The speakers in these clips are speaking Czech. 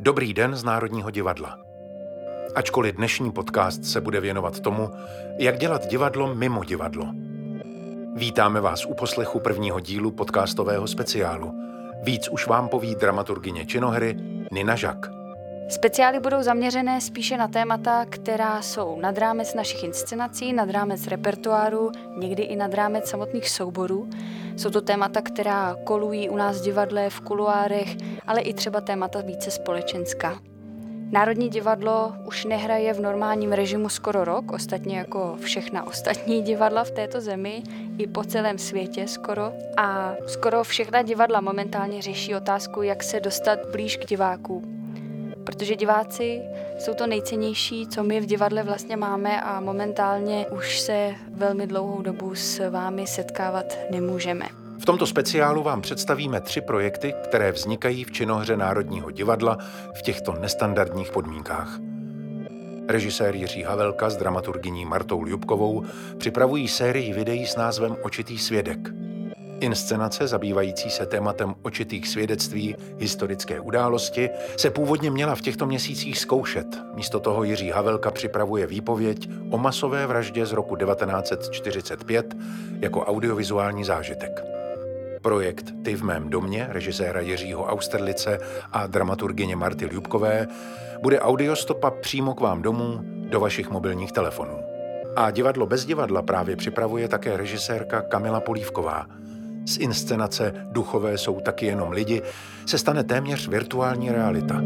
Dobrý den z Národního divadla. Ačkoliv dnešní podcast se bude věnovat tomu, jak dělat divadlo mimo divadlo. Vítáme vás u poslechu prvního dílu podcastového speciálu. Víc už vám poví dramaturgině činohry Nina Žak. Speciály budou zaměřené spíše na témata, která jsou nad rámec našich inscenací, nad rámec repertoáru, někdy i nad rámec samotných souborů. Jsou to témata, která kolují u nás v divadle, v kuluárech, ale i třeba témata více společenská. Národní divadlo už nehraje v normálním režimu skoro rok, ostatně jako všechna ostatní divadla v této zemi, i po celém světě skoro. A skoro všechna divadla momentálně řeší otázku, jak se dostat blíž k divákům protože diváci jsou to nejcennější, co my v divadle vlastně máme a momentálně už se velmi dlouhou dobu s vámi setkávat nemůžeme. V tomto speciálu vám představíme tři projekty, které vznikají v činohře Národního divadla v těchto nestandardních podmínkách. Režisér Jiří Havelka s dramaturgyní Martou Ljubkovou připravují sérii videí s názvem Očitý svědek – Inscenace zabývající se tématem očitých svědectví historické události se původně měla v těchto měsících zkoušet. Místo toho Jiří Havelka připravuje výpověď o masové vraždě z roku 1945 jako audiovizuální zážitek. Projekt Ty v mém domě režiséra Jiřího Austerlice a dramaturgyně Marty Ljubkové bude audiostopa přímo k vám domů do vašich mobilních telefonů. A divadlo bez divadla právě připravuje také režisérka Kamila Polívková – z inscenace Duchové jsou taky jenom lidi se stane téměř virtuální realita.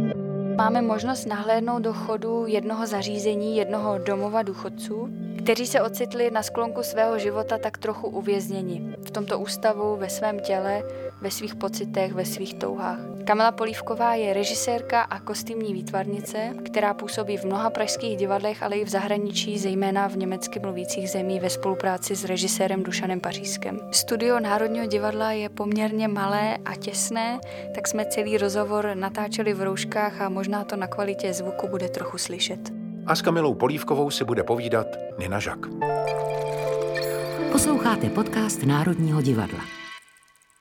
Máme možnost nahlédnout do chodu jednoho zařízení, jednoho domova důchodců, kteří se ocitli na sklonku svého života tak trochu uvězněni v tomto ústavu, ve svém těle, ve svých pocitech, ve svých touhách. Kamila Polívková je režisérka a kostýmní výtvarnice, která působí v mnoha pražských divadlech, ale i v zahraničí, zejména v německy mluvících zemí ve spolupráci s režisérem Dušanem Pařížskem. Studio Národního divadla je poměrně malé a těsné, tak jsme celý rozhovor natáčeli v rouškách a možná to na kvalitě zvuku bude trochu slyšet. A s Kamilou Polívkovou si bude povídat Nina Žak. Posloucháte podcast Národního divadla.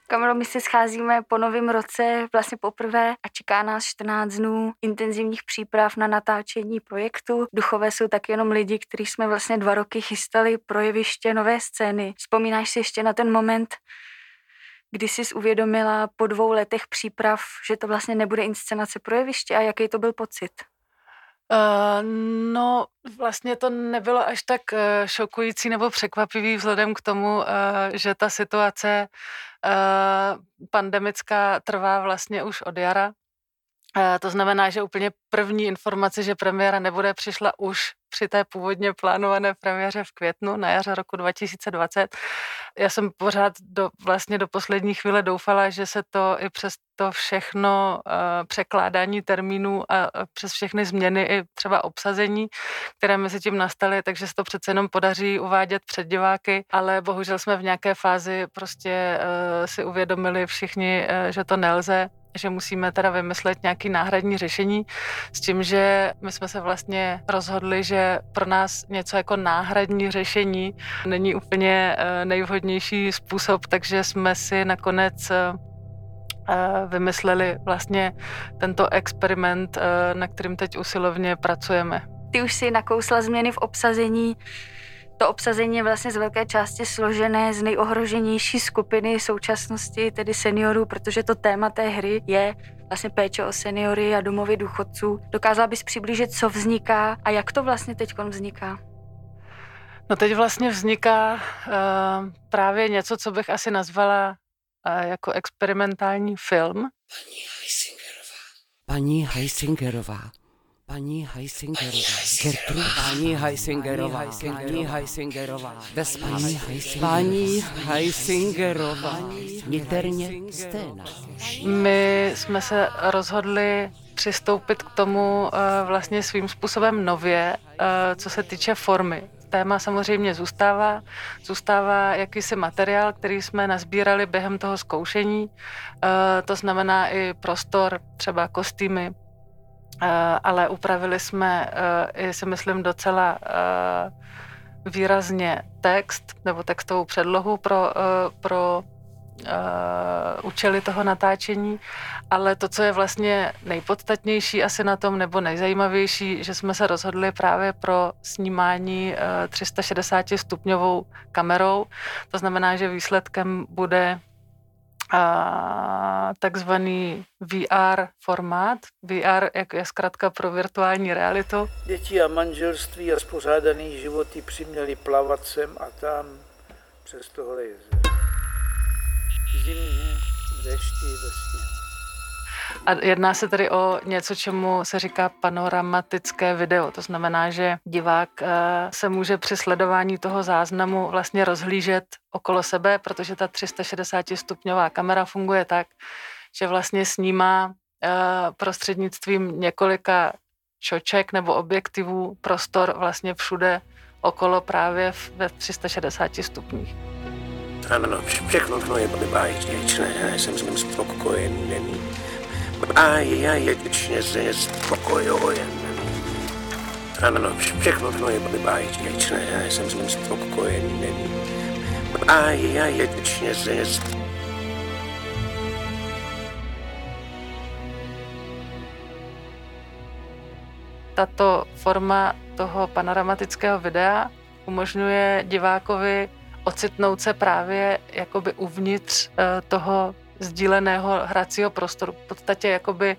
Kamilo, my se scházíme po novém roce vlastně poprvé a čeká nás 14 dnů intenzivních příprav na natáčení projektu. Duchové jsou taky jenom lidi, kteří jsme vlastně dva roky chystali projeviště nové scény. Vzpomínáš si ještě na ten moment, kdy jsi uvědomila po dvou letech příprav, že to vlastně nebude inscenace projeviště a jaký to byl pocit? Uh, no, vlastně to nebylo až tak uh, šokující nebo překvapivý vzhledem k tomu, uh, že ta situace pandemická trvá vlastně už od jara. To znamená, že úplně první informace, že premiéra nebude, přišla už při té původně plánované premiéře v květnu na jaře roku 2020. Já jsem pořád do, vlastně do poslední chvíle doufala, že se to i přes to všechno uh, překládání termínů a přes všechny změny i třeba obsazení, které mezi tím nastaly, takže se to přece jenom podaří uvádět před diváky, ale bohužel jsme v nějaké fázi prostě uh, si uvědomili všichni, uh, že to nelze že musíme teda vymyslet nějaký náhradní řešení s tím, že my jsme se vlastně rozhodli, že pro nás něco jako náhradní řešení není úplně eh, nejvhodnější způsob, takže jsme si nakonec eh, eh, vymysleli vlastně tento experiment, na kterým teď usilovně pracujeme. Ty už si nakousla změny v obsazení to obsazení je vlastně z velké části složené z nejohroženější skupiny současnosti, tedy seniorů, protože to téma té hry je vlastně péče o seniory a domovy důchodců. Dokázala bys přiblížit, co vzniká a jak to vlastně teď vzniká? No teď vlastně vzniká uh, právě něco, co bych asi nazvala uh, jako experimentální film. Paní Heisingerová. Paní Heisingerová Paní Heisingerová. Gertrude. Paní Heisingerová. Paní Heisingerová. Paní Heisingerová. Paní Heisingerová. Niterně scéna. My jsme se rozhodli přistoupit k tomu uh, vlastně svým způsobem nově, uh, co se týče formy. Téma samozřejmě zůstává, zůstává jakýsi materiál, který jsme nazbírali během toho zkoušení, uh, to znamená i prostor, třeba kostýmy, Eh, ale upravili jsme, eh, i si myslím, docela eh, výrazně text nebo textovou předlohu pro, pro účely toho natáčení, ale to, co je vlastně nejpodstatnější asi na tom, nebo nejzajímavější, že jsme se rozhodli právě pro snímání 360 stupňovou kamerou. To znamená, že výsledkem bude a takzvaný VR formát. VR jak je zkrátka pro virtuální realitu. Děti a manželství a spořádaný životy přiměli plavat sem a tam přes tohle jezer. Zimní, dešti, ve sněhu. A jedná se tedy o něco, čemu se říká panoramatické video. To znamená, že divák eh, se může při sledování toho záznamu vlastně rozhlížet okolo sebe, protože ta 360 stupňová kamera funguje tak, že vlastně snímá eh, prostřednictvím několika čoček nebo objektivů prostor vlastně všude okolo právě ve 360 stupních. Ano, všechno to je báječné, já jsem s ním spokojený a já jedinečně se spokojen. Ano, všechno to je báječné, já jsem s ním spokojen. A já jedinečně se Tato forma toho panoramatického videa umožňuje divákovi ocitnout se právě jakoby uvnitř eh, toho sdíleného hracího prostoru. V podstatě jakoby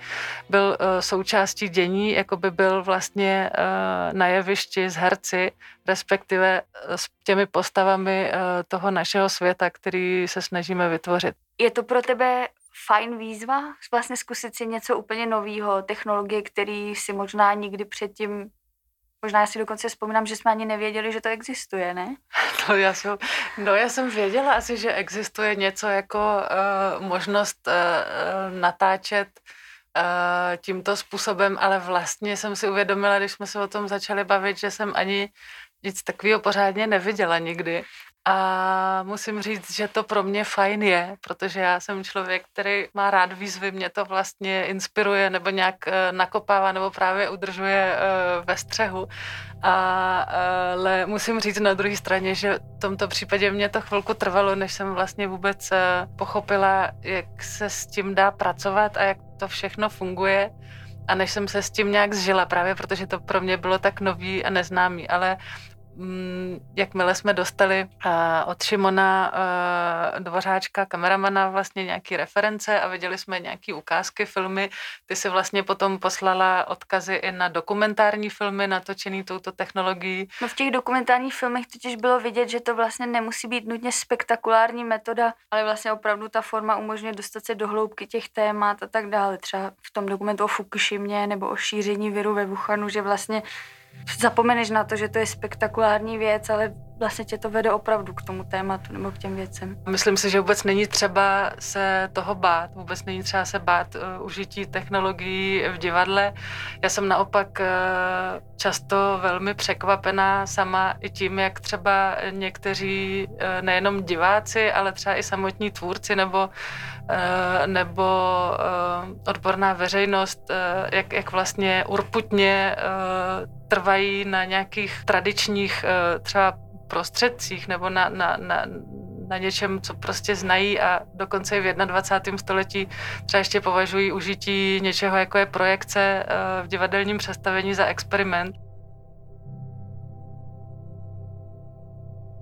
byl eh, součástí dění, jakoby byl vlastně eh, na jevišti s herci, respektive eh, s těmi postavami toho našeho světa, který se snažíme vytvořit. Je to pro tebe fajn výzva vlastně zkusit si něco úplně nového, technologie, který si možná nikdy předtím Možná já si dokonce vzpomínám, že jsme ani nevěděli, že to existuje, ne? No já jsem, no já jsem věděla asi, že existuje něco jako uh, možnost uh, natáčet uh, tímto způsobem, ale vlastně jsem si uvědomila, když jsme se o tom začali bavit, že jsem ani nic takového pořádně neviděla nikdy. A musím říct, že to pro mě fajn je, protože já jsem člověk, který má rád výzvy, mě to vlastně inspiruje nebo nějak eh, nakopává nebo právě udržuje eh, ve střehu. A, ale musím říct na druhé straně, že v tomto případě mě to chvilku trvalo, než jsem vlastně vůbec eh, pochopila, jak se s tím dá pracovat a jak to všechno funguje. A než jsem se s tím nějak zžila, právě protože to pro mě bylo tak nový a neznámý, ale jakmile jsme dostali eh, od Šimona eh, Dvořáčka, kameramana, vlastně nějaké reference a viděli jsme nějaké ukázky, filmy, ty si vlastně potom poslala odkazy i na dokumentární filmy natočený touto technologií. No v těch dokumentárních filmech totiž bylo vidět, že to vlastně nemusí být nutně spektakulární metoda, ale vlastně opravdu ta forma umožňuje dostat se do hloubky těch témat a tak dále. Třeba v tom dokumentu o Fukushimě nebo o šíření viru ve Wuhanu, že vlastně zapomeneš na to, že to je spektakulární věc, ale vlastně tě to vede opravdu k tomu tématu nebo k těm věcem. Myslím si, že vůbec není třeba se toho bát, vůbec není třeba se bát uh, užití technologií v divadle. Já jsem naopak uh, často velmi překvapená sama i tím, jak třeba někteří uh, nejenom diváci, ale třeba i samotní tvůrci nebo nebo odborná veřejnost, jak, jak vlastně urputně trvají na nějakých tradičních třeba prostředcích nebo na, na, na, na něčem, co prostě znají a dokonce i v 21. století třeba ještě považují užití něčeho, jako je projekce eh, v divadelním představení za experiment.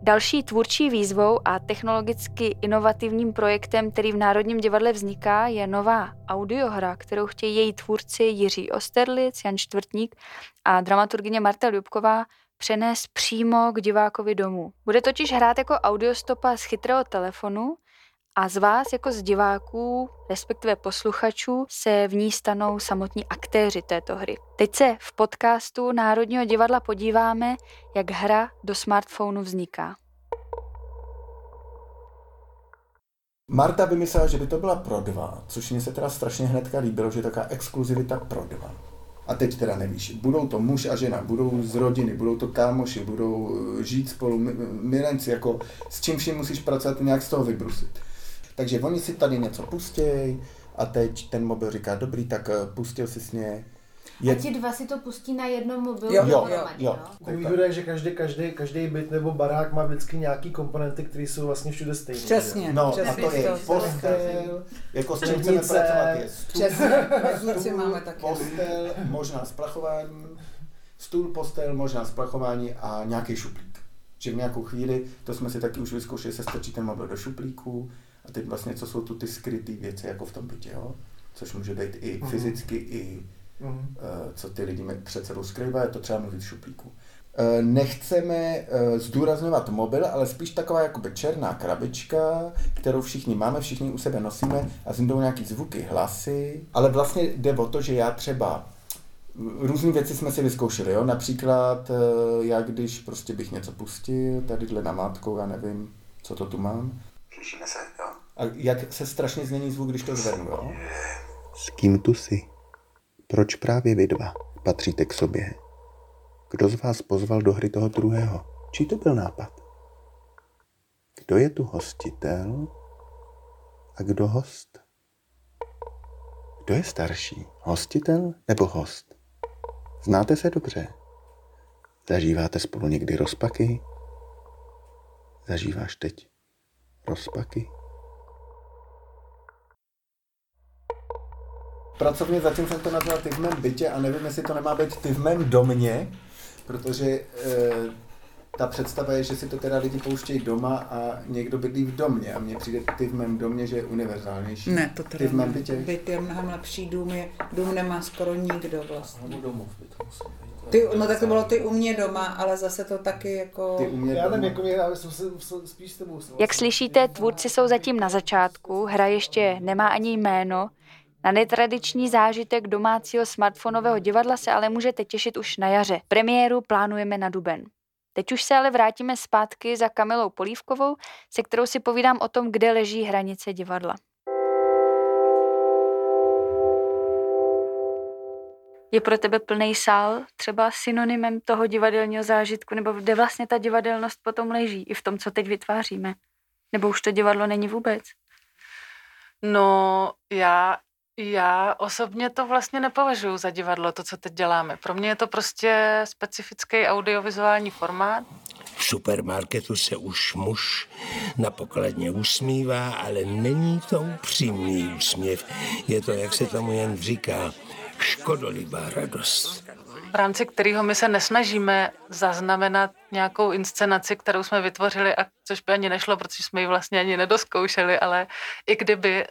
Další tvůrčí výzvou a technologicky inovativním projektem, který v Národním divadle vzniká, je nová audiohra, kterou chtějí její tvůrci Jiří Osterlic, Jan Čtvrtník a dramaturgině Marta Ljubková přenést přímo k divákovi domů. Bude totiž hrát jako audiostopa z chytrého telefonu a z vás jako z diváků, respektive posluchačů, se v ní stanou samotní aktéři této hry. Teď se v podcastu Národního divadla podíváme, jak hra do smartphonu vzniká. Marta vymyslela, že by to byla pro dva, což mě se teda strašně hnedka líbilo, že je taková exkluzivita pro dva a teď teda nevíš, budou to muž a žena, budou z rodiny, budou to kámoši, budou eh, žít spolu, milenci, jako s čím vším musíš pracovat nějak z toho vybrusit. Takže oni si tady něco pustějí a teď ten mobil říká, dobrý, tak eh, pustil si ně Je... A ti dva si to pustí na jednom mobilu jo, jo, jo, jo. Tak výhoda je, že každý, každý, každý byt nebo barák má vždycky nějaký komponenty, které jsou vlastně všude stejné. Přesně. No přesně, a to je postel, jako s čím chceme pracovat je stůl, stůl máme taky. postel, možná splachování, stůl, postel, možná splachování a nějaký šuplík. Že v nějakou chvíli, to jsme si taky už vyzkoušeli, se strčí ten mobil do šuplíku a teď vlastně, co jsou tu ty skryté věci, jako v tom bytě, jo? což může být i mhm. fyzicky, i mm. co ty lidi před sebou skrývají, to třeba mluvit v šuplíku. Eh, nechceme eh, zdůrazňovat mobil, ale spíš taková jakoby černá krabička, kterou všichni máme, všichni u sebe nosíme a z jdou nějaký zvuky, hlasy, ale vlastně jde o to, že já třeba Různé věci jsme si vyzkoušeli, jo? například já když prostě bych něco pustil, tadyhle na mátkou, já nevím, co to tu mám. Slyšíme se, jo. A jak se strašně změní zvuk, když to zvednu, jo? S kým tu jsi? Proč právě vy dva patříte k sobě? Kdo z vás pozval do hry toho druhého? Čí to byl nápad? Kdo je tu hostitel a kdo host? Kdo je starší? Hostitel nebo host? Znáte se dobře? Zažíváte spolu někdy rozpaky? Zažíváš teď rozpaky? Pracovně zatím jsem to nazval ty v mém bytě a nevím, jestli to nemá být ty v mém domě, protože e, ta představa je, že si to teda lidi pouštějí doma a někdo bydlí v domě a mně přijde ty v mém domě, že je univerzálnější. Ne, to teda ty v mém bytě. Byt je mnohem lepší, dům, je, dům nemá skoro nikdo vlastně. Domov by to musel být. Ty, no tak to bylo ty u mě doma, ale zase to taky jako... Ty u mě Já nevím, jako mě, ale jsem se, spíš s tebou. Jak slyšíte, tvůrci jsou zatím na začátku, hra ještě nemá ani jméno, na netradiční zážitek domácího smartfonového divadla se ale můžete těšit už na jaře. Premiéru plánujeme na duben. Teď už se ale vrátíme zpátky za Kamilou Polívkovou, se kterou si povídám o tom, kde leží hranice divadla. Je pro tebe plný sál třeba synonymem toho divadelního zážitku, nebo kde vlastně ta divadelnost potom leží, i v tom, co teď vytváříme? Nebo už to divadlo není vůbec? No, já já osobně to vlastně nepovažuji za divadlo, to, co teď děláme. Pro mě je to prostě specifický audiovizuální formát. V supermarketu se už muž na pokladně usmívá, ale není to upřímný úsměv. Je to, jak se tomu jen říká, škodolibá radost v rámci kterého my se nesnažíme zaznamenat nějakou inscenaci, kterou jsme vytvořili, a což by ani nešlo, protože jsme ji vlastně ani nedoskoušeli, ale i kdyby, eh,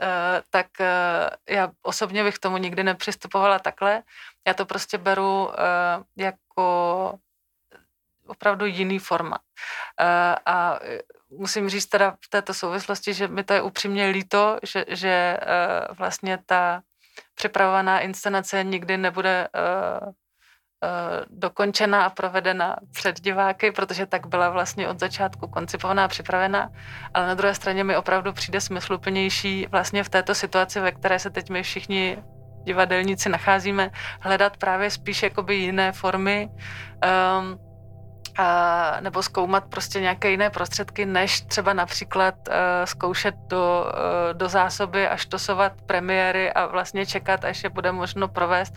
tak eh, já osobně bych tomu nikdy nepřistupovala takhle. Já to prostě beru eh, jako opravdu jiný format. A musím říct teda v této souvislosti, že mi to je upřímně líto, že, že vlastně ta připravovaná inscenace nikdy nebude dokončena a provedena před diváky, protože tak byla vlastně od začátku koncipovaná a připravena, ale na druhé straně mi opravdu přijde smysluplnější vlastně v této situaci, ve které se teď my všichni divadelníci nacházíme, hledat právě spíš jakoby jiné formy, um, a, nebo zkoumat prostě nějaké jiné prostředky, než třeba například uh, zkoušet do, uh, do zásoby a štosovat premiéry a vlastně čekat, až je bude možno provést.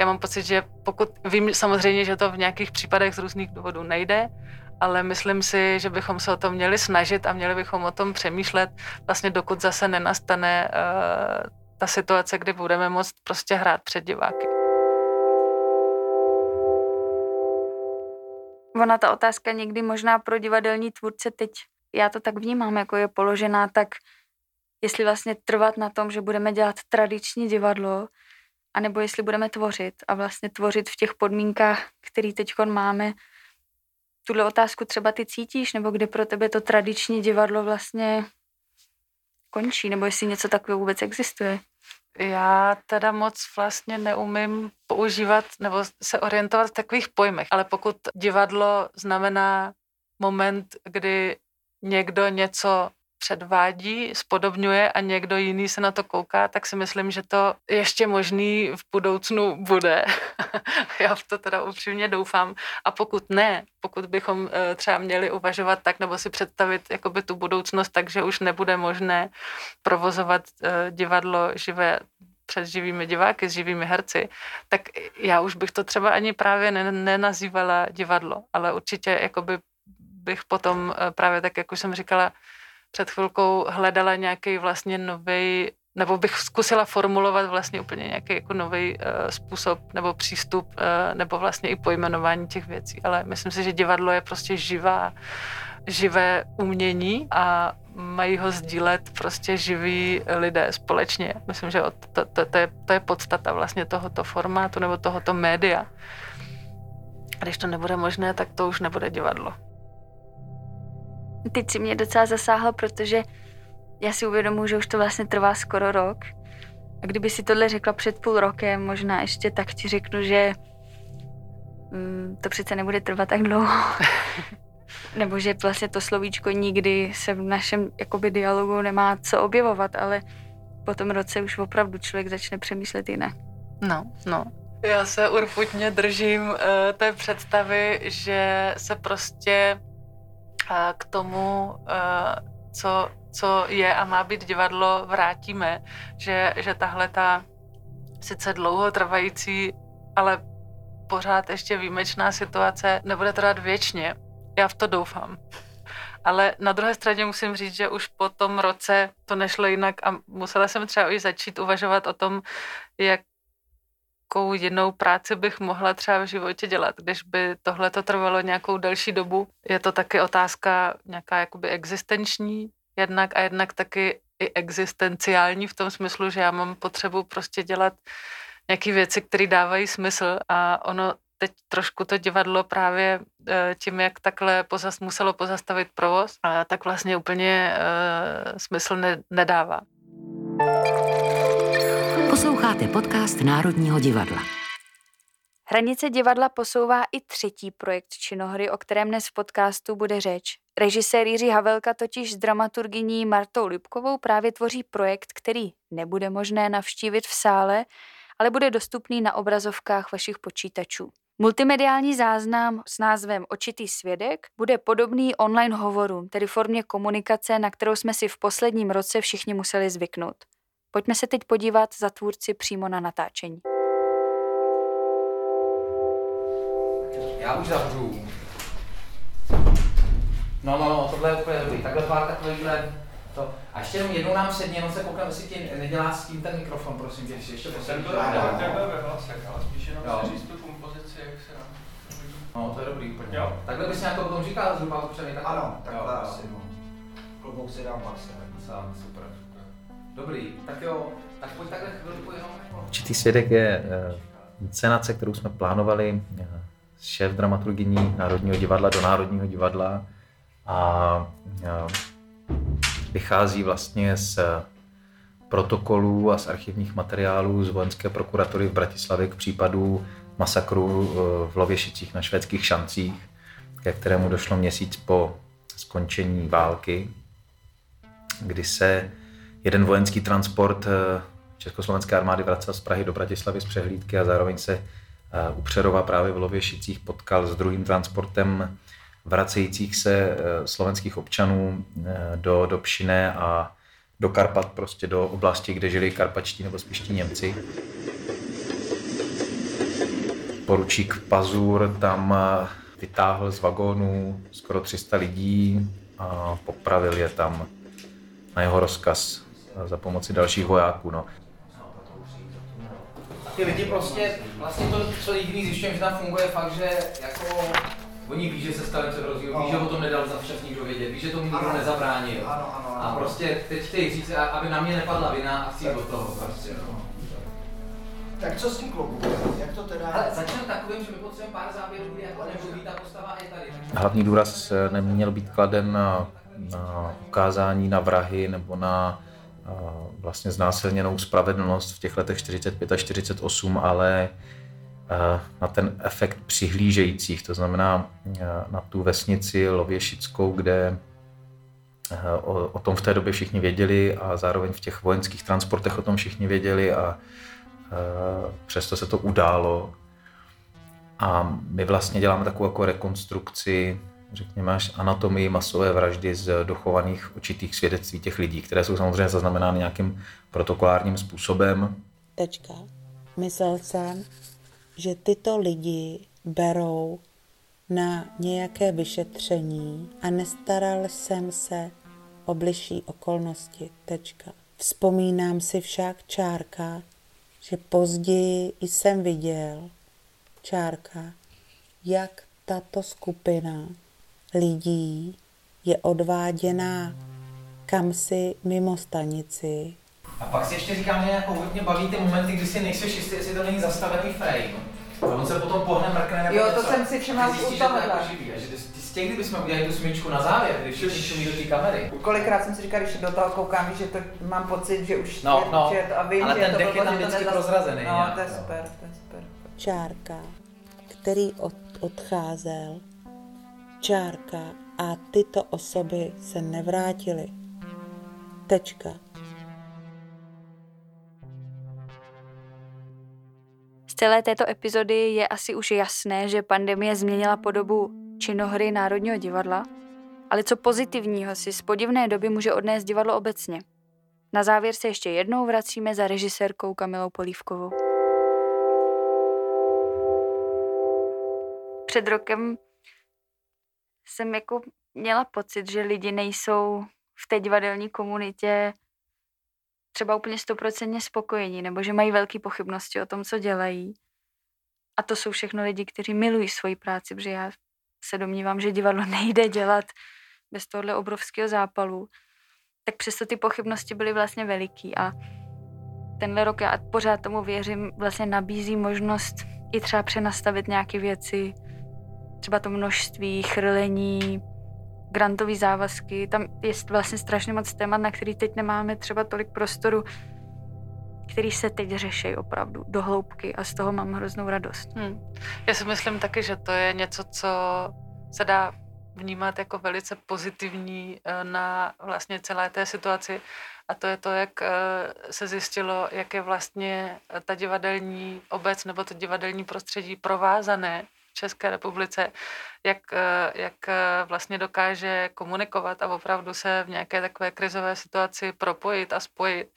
Já mám pocit, že pokud vím samozřejmě, že to v nějakých případech z různých důvodů nejde, ale myslím si, že bychom se o to měli snažit a měli bychom o tom přemýšlet, vlastně dokud zase nenastane uh, ta situace, kdy budeme moct prostě hrát před diváky. Ona ta otázka někdy možná pro divadelní tvůrce teď, já to tak vnímám, jako je položená, tak jestli vlastně trvat na tom, že budeme dělat tradiční divadlo, anebo jestli budeme tvořit a vlastně tvořit v těch podmínkách, které teď máme. Tuhle otázku třeba ty cítíš, nebo kde pro tebe to tradiční divadlo vlastně končí, nebo jestli něco takového vůbec existuje? Já teda moc vlastně neumím používat nebo se orientovat v takových pojmech, ale pokud divadlo znamená moment, kdy někdo něco předvádí, spodobňuje a někdo jiný se na to kouká, tak si myslím, že to ještě možný v budoucnu bude. Já v to teda upřímně doufám. A pokud ne, pokud bychom eh, třeba měli uvažovat tak nebo si představit jakoby tu budoucnost, takže už nebude možné provozovat eh, divadlo živé před živými diváky, s živými herci, tak já už bych to třeba ani právě nenazývala divadlo, ale určitě jakoby bych potom eh, právě tak, jak už jsem říkala před chvilkou, hledala nějaký vlastně nový nebo bych zkusila formulovat vlastně úplně nějaký jako nový uh, způsob nebo přístup, uh, nebo vlastně i pojmenování těch věcí. Ale myslím si, že divadlo je prostě živá, živé umění a mají ho sdílet prostě živí lidé společně. Myslím, že to, to, to, je, to je podstata vlastně tohoto formátu nebo tohoto média. A když to nebude možné, tak to už nebude divadlo. Teď si mě docela zasáhla, protože já si uvědomuji, že už to vlastně trvá skoro rok. A kdyby si tohle řekla před půl rokem, možná ještě tak ti řeknu, že mm, to přece nebude trvat tak dlouho. Nebo že vlastně to slovíčko nikdy se v našem jakoby, dialogu nemá co objevovat, ale po tom roce už opravdu člověk začne přemýšlet jinak. No, no. Já se urputně držím uh, té představy, že se prostě k tomu, uh, co co je a má být divadlo, vrátíme. Že, že tahle ta sice dlouho trvající, ale pořád ještě výjimečná situace nebude trvat věčně. Já v to doufám. Ale na druhé straně musím říct, že už po tom roce to nešlo jinak a musela jsem třeba i začít uvažovat o tom, jakou jinou práci bych mohla třeba v životě dělat. Když by tohle to trvalo nějakou delší dobu, je to taky otázka nějaká jakoby existenční, jednak a jednak taky i existenciální v tom smyslu, že já mám potřebu prostě dělat nějaké věci, které dávají smysl a ono teď trošku to divadlo právě eh, tím, jak takhle pozas, muselo pozastavit provoz, tak vlastně úplně uh, smysl ne, nedává. Posloucháte podcast Národního divadla. Hranice divadla posouvá i třetí projekt činohry, o kterém dnes v podcastu bude řeč. Režisér Jiří Havelka totiž s dramaturgyní Martou Lubkovou právě tvoří projekt, který nebude možné navštívit v sále, ale bude dostupný na obrazovkách vašich počítačů. Multimediální záznam s názvem Očitý svědek bude podobný online hovorům, tedy formě komunikace, na kterou jsme si v posledním roce všichni museli zvyknout. Pojďme se teď podívat za tvůrci přímo na natáčení. Já už zavřu. No, no, no, tohle je úplně dobrý. Takhle pár takovýhle to. A ještě jenom jednou nám sedně, jenom se koukám, jestli ti nedělá s tím ten mikrofon, prosím tě, ještě poslední. Ten byl takhle ve hlasech, ale spíš jenom jo. říct tu kompozici, jak se nám No, to je dobrý úplně. Jo. Takhle bys nějak o tom říkal zhruba upřený, tak Ano, takhle asi, no. Klobouk si dám vlastně. Sám, super. Dobrý, tak jo, tak pojď takhle chvilku jenom jako... Určitý svědek je uh, cenace, kterou jsme plánovali uh, šéf dramaturgyní Národního divadla do Národního divadla a vychází vlastně z protokolů a z archivních materiálů z vojenské prokuratury v Bratislavě k případu masakru v Lověšicích na švédských šancích, ke kterému došlo měsíc po skončení války, kdy se jeden vojenský transport e, Československé armády vracel z Prahy do Bratislavy z přehlídky a zároveň se e, u Přerova právě v Lověšicích potkal s druhým transportem vracejících se eh, slovenských občanů eh, do, do Pšiné a do Karpat, prostě do oblasti, kde žili karpačtí nebo spíš Němci. Poručík Pazur tam eh, vytáhl z vagónu skoro 300 lidí a popravil je tam na jeho rozkaz za pomoci dalších vojáků. No. Ty lidi prostě, vlastně to, co jediný zjišťujeme, že tam funguje fakt, že jako Oni ví, že se stali před rozdíl, ví, že o tom nedal za včas nikdo vědět, ví, že tomu nikdo ano. nezabránil. Ano, ano, ano. A prostě teď chtějí říct, aby na mě nepadla vina a chci do toho prostě. No. Tak co s tím klubu? Jak to teda? Ale začneme takovým, že my potřebujeme pár záběrů, kdy jako nemluví ta postava i tady. Hlavní důraz eh, neměl být kladen na, na ukázání na vrahy nebo na eh, vlastně znásilněnou spravedlnost v těch letech 45 a 48, ale Eh, na ten efekt přihlížejících, to znamená eh, na tu vesnici Lověšickou, kde eh, o, o tom v té době všichni věděli a zároveň v těch vojenských transportech o tom všichni věděli a přesto se to událo. A my vlastně děláme takovou jako rekonstrukci, řekněme až anatomii masové vraždy z dochovaných očitých svědectví těch lidí, které jsou samozřejmě zaznamenány nějakým protokolárním způsobem Tečka. Myslel jsem, že tyto lidi berou na nějaké vyšetření a nestaral jsem se o bližší okolnosti. Tečka. Vzpomínám si však čárka, že později jsem viděl čárka, jak tato skupina lidí je odváděná kam si mimo stanici. A pak si ještě říkám, že jako hodně baví ty momenty, kdy si nejseš jistý, jestli to není zastavený frame. A on se potom pohne, mrkne nebo Jo, to něco. jsem si všimla Ty už zjistíš, u že to jako živý. A že ty, ty stejně, kdybychom udělali tu smyčku na závěr, kdy všichni šumí do té kamery. Kolikrát jsem si říkal, když do toho koukám, že to mám pocit, že už No, je, no, že je to, a vím, ale že ten to dech je tam vždycky nezas- prozrazený No, nějak, to je super, to je super. Čárka, který od, odcházel, čárka a tyto osoby se nevrátily. Tečka. Z celé této epizody je asi už jasné, že pandemie změnila podobu činohry Národního divadla, ale co pozitivního si z podivné doby může odnést divadlo obecně. Na závěr se ještě jednou vracíme za režisérkou Kamilou Polívkovou. Před rokem jsem jako měla pocit, že lidi nejsou v té divadelní komunitě třeba úplně stoprocentně spokojení, nebo že mají velké pochybnosti o tom, co dělají. A to jsou všechno lidi, kteří milují svoji práci, protože já se domnívám, že divadlo nejde dělat bez tohle obrovského zápalu. Tak přesto ty pochybnosti byly vlastně veliký a tenhle rok, já pořád tomu věřím, vlastně nabízí možnost i třeba přenastavit nějaké věci, třeba to množství, chrlení, grantové závazky. Tam je vlastně strašně moc témat, na který teď nemáme třeba tolik prostoru, který se teď řeší opravdu do hloubky a z toho mám hroznou radost. Hmm. Já si myslím taky, že to je něco, co se dá vnímat jako velice pozitivní eh, na vlastně celé té situaci a to je to, jak eh, se zjistilo, jak je vlastně ta divadelní obec nebo to divadelní prostředí provázané České republice, jak, eh, jak eh, vlastně dokáže komunikovat a opravdu se v nějaké takové krizové situaci propojit a spojit.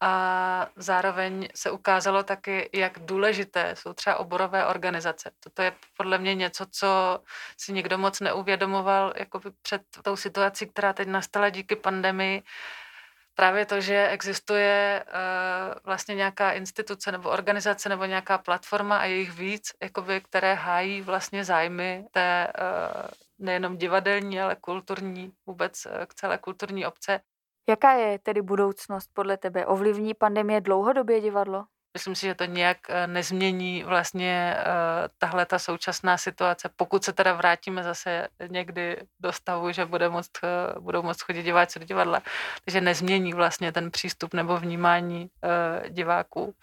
A zároveň se ukázalo taky, jak důležité jsou třeba oborové organizace. Toto je podle mě něco, co si nikdo moc neuvědomoval jakoby před tou situací, která teď nastala díky pandemii. Právě to, že existuje uh, vlastně nějaká instituce nebo organizace nebo nějaká platforma a jejich víc, jakoby, které hájí vlastně zájmy té uh, nejenom divadelní, ale kulturní, vůbec uh, k celé kulturní obce. Jaká je tedy budoucnost podle tebe? Ovlivní pandemie dlouhodobě divadlo? Myslím si, že to nějak eh, nezmění vlastně uh, tahle ta současná situace, pokud se teda vrátíme zase někdy do stavu, že bude moct, uh, budou moct chodit diváci do divadla, takže nezmění vlastně ten přístup nebo vnímání diváků.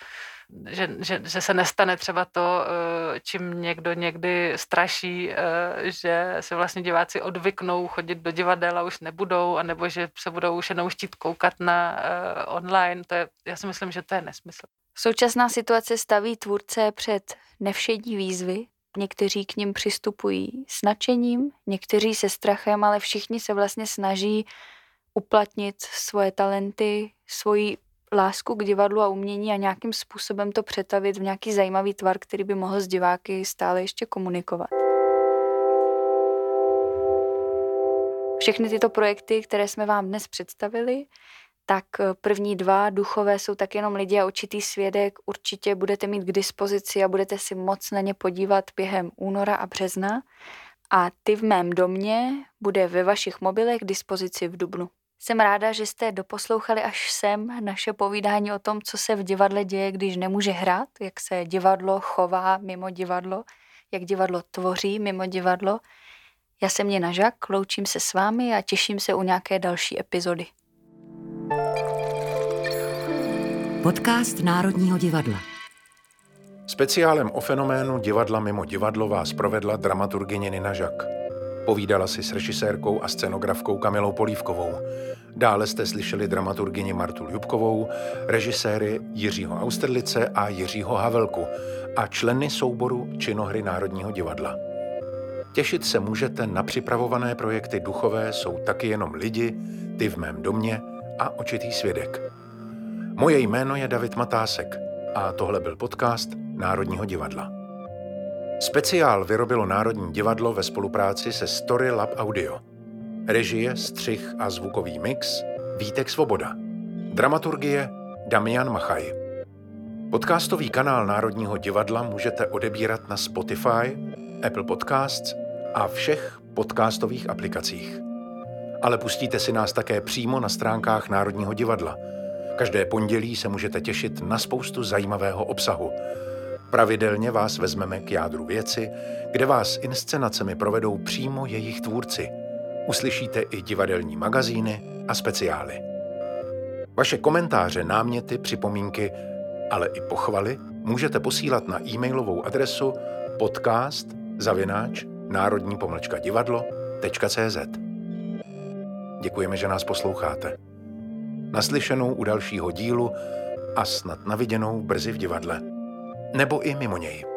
Že, že, že se nestane třeba to, uh, čím někdo někdy straší, uh, že si vlastně diváci odvyknou chodit do divadel a už nebudou, anebo že se budou už jenom chtít koukat na uh, online. To je, já si myslím, že to je nesmysl. Současná situace staví tvůrce před nevšední výzvy. Někteří k ním přistupují s nadšením, někteří se strachem, ale všichni se vlastně snaží uplatnit svoje talenty, svoji lásku k divadlu a umění a nějakým způsobem to přetavit v nějaký zajímavý tvar, který by mohl s diváky stále ještě komunikovat. Všechny tyto projekty, které jsme vám dnes představili, tak první dva duchové jsou tak jenom lidi a určitý svědek určitě budete mít k dispozici a budete si moc na ně podívat během února a března. A ty v mém domě bude ve vašich mobilech k dispozici v dubnu. Jsem ráda, že jste doposlouchali až sem naše povídání o tom, co se v divadle děje, když nemůže hrát, jak se divadlo chová mimo divadlo, jak divadlo tvoří mimo divadlo. Já jsem Nina Žak, loučím se s vámi a těším se u nějaké další epizody. Podcast Národního divadla. Speciálem o fenoménu divadla mimo divadlo vás provedla dramaturgyně Nina Žak. Povídala si s režisérkou a scenografkou Kamilou Polívkovou. Dále jste slyšeli dramaturgyni Martu Ljubkovou, režiséry Jiřího Austerlice a Jiřího Havelku a členy souboru činohry Národního divadla. Těšit se můžete na připravované projekty Duchové jsou taky jenom lidi, ty v mém domě a očitý svědek. Moje jméno je David Matásek. a tohle byl podcast Národního divadla. Speciál vyrobilo Národní divadlo ve spolupráci se Story Lab Audio. Režie, střih a zvukový mix Vítek Svoboda. Dramaturgie Damian Machaj. Podcastový kanál Národního divadla můžete odebírat na Spotify, Apple Podcasts a všech podcastových aplikacích. Ale pustíte si nás také přímo na stránkách Národního divadla. Každé pondělí se můžete těšit na spoustu zajímavého obsahu. Pravidelně vás vezmeme k jádru věci, kde vás inscenacemi provedou přímo jejich tvůrci. Uslyšíte i divadelní magazíny a speciály. Vaše komentáře, náměty, připomínky, ale i pochvaly můžete posílat na e-mailovou adresu podcast zavináč národní pomlčka divadlo.cz. Děkujeme, že nás posloucháte. Naslyšenou u dalšího dílu a snad naviděnou brzy v divadle. Nebo i mimo něj.